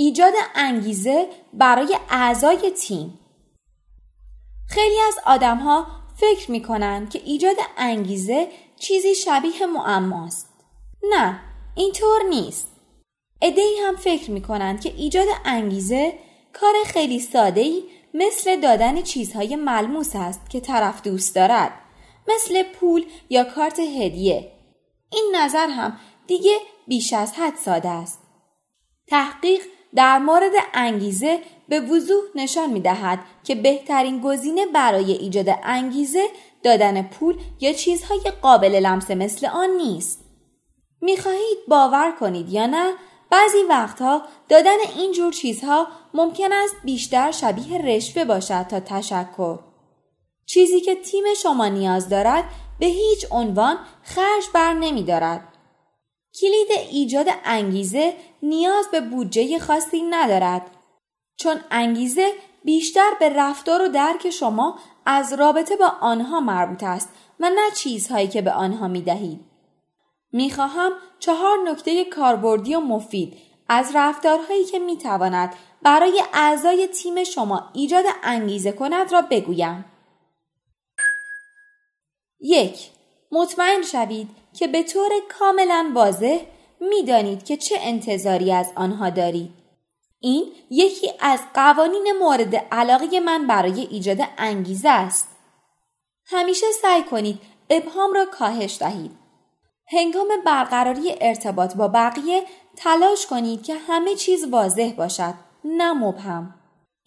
ایجاد انگیزه برای اعضای تیم خیلی از آدم ها فکر می کنند که ایجاد انگیزه چیزی شبیه معماست. نه، اینطور نیست. ادهی هم فکر می کنند که ایجاد انگیزه کار خیلی ساده ای مثل دادن چیزهای ملموس است که طرف دوست دارد. مثل پول یا کارت هدیه. این نظر هم دیگه بیش از حد ساده است. تحقیق در مورد انگیزه به وضوح نشان می دهد که بهترین گزینه برای ایجاد انگیزه دادن پول یا چیزهای قابل لمس مثل آن نیست. می خواهید باور کنید یا نه بعضی وقتها دادن این جور چیزها ممکن است بیشتر شبیه رشوه باشد تا تشکر. چیزی که تیم شما نیاز دارد به هیچ عنوان خرج بر نمی دارد. کلید ایجاد انگیزه نیاز به بودجه خاصی ندارد چون انگیزه بیشتر به رفتار و درک شما از رابطه با آنها مربوط است و نه چیزهایی که به آنها می دهید. می خواهم چهار نکته کاربردی و مفید از رفتارهایی که می تواند برای اعضای تیم شما ایجاد انگیزه کند را بگویم. یک مطمئن شوید که به طور کاملا واضح می‌دانید که چه انتظاری از آنها دارید. این یکی از قوانین مورد علاقه من برای ایجاد انگیزه است. همیشه سعی کنید ابهام را کاهش دهید. هنگام برقراری ارتباط با بقیه تلاش کنید که همه چیز واضح باشد نه مبهم.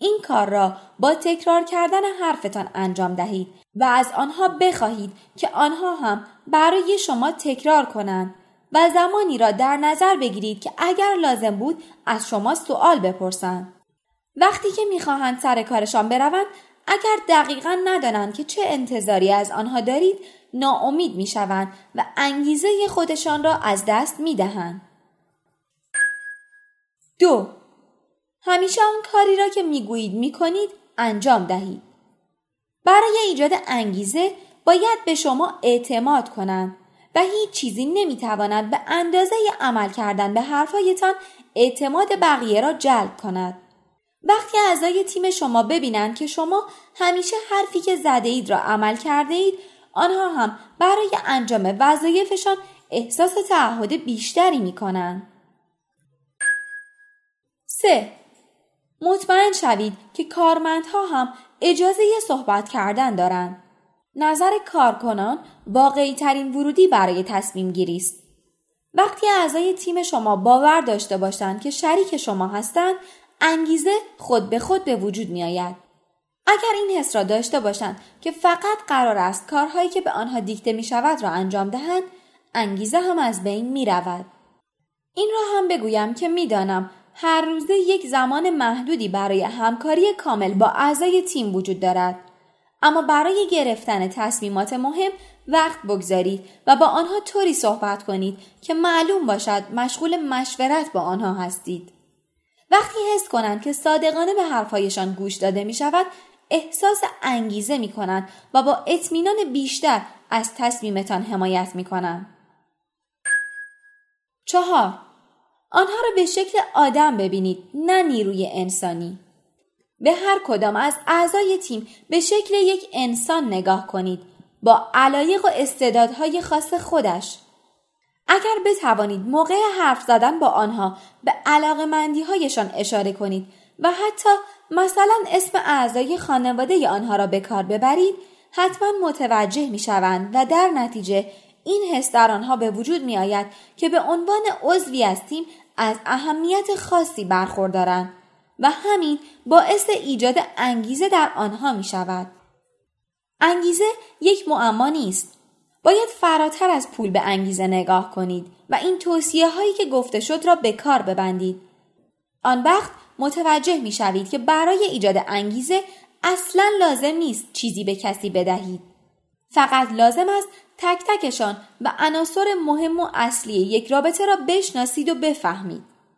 این کار را با تکرار کردن حرفتان انجام دهید و از آنها بخواهید که آنها هم برای شما تکرار کنند و زمانی را در نظر بگیرید که اگر لازم بود از شما سوال بپرسند. وقتی که می‌خواهند سر کارشان بروند اگر دقیقا ندانند که چه انتظاری از آنها دارید ناامید می‌شوند و انگیزه خودشان را از دست می‌دهند. دو همیشه آن کاری را که می‌گویید می‌کنید انجام دهید. برای ایجاد انگیزه باید به شما اعتماد کنند و هیچ چیزی نمی‌تواند به اندازه عمل کردن به حرفهایتان اعتماد بقیه را جلب کند. وقتی اعضای تیم شما ببینند که شما همیشه حرفی که زده اید را عمل کرده اید آنها هم برای انجام وظایفشان احساس تعهد بیشتری می کنند. 3. مطمئن شوید که کارمندها هم اجازه صحبت کردن دارند. نظر کارکنان واقعی ترین ورودی برای تصمیم گیری است. وقتی اعضای تیم شما باور داشته باشند که شریک شما هستند، انگیزه خود به خود به وجود می آید. اگر این حس را داشته باشند که فقط قرار است کارهایی که به آنها دیکته می شود را انجام دهند، انگیزه هم از بین می رود. این را هم بگویم که می‌دانم هر روزه یک زمان محدودی برای همکاری کامل با اعضای تیم وجود دارد. اما برای گرفتن تصمیمات مهم وقت بگذارید و با آنها طوری صحبت کنید که معلوم باشد مشغول مشورت با آنها هستید. وقتی حس کنند که صادقانه به حرفهایشان گوش داده می شود احساس انگیزه می کنند و با اطمینان بیشتر از تصمیمتان حمایت می کنند. چهار آنها را به شکل آدم ببینید نه نیروی انسانی. به هر کدام از اعضای تیم به شکل یک انسان نگاه کنید با علایق و استعدادهای خاص خودش. اگر بتوانید موقع حرف زدن با آنها به علاقمندی هایشان اشاره کنید و حتی مثلا اسم اعضای خانواده آنها را به کار ببرید حتما متوجه می شوند و در نتیجه این حس در آنها به وجود می آید که به عنوان عضوی از تیم از اهمیت خاصی برخوردارند و همین باعث ایجاد انگیزه در آنها می شود. انگیزه یک معما نیست. باید فراتر از پول به انگیزه نگاه کنید و این توصیه هایی که گفته شد را به کار ببندید. آن وقت متوجه می شوید که برای ایجاد انگیزه اصلا لازم نیست چیزی به کسی بدهید. فقط لازم است تک تکشان و عناصر مهم و اصلی یک رابطه را بشناسید و بفهمید.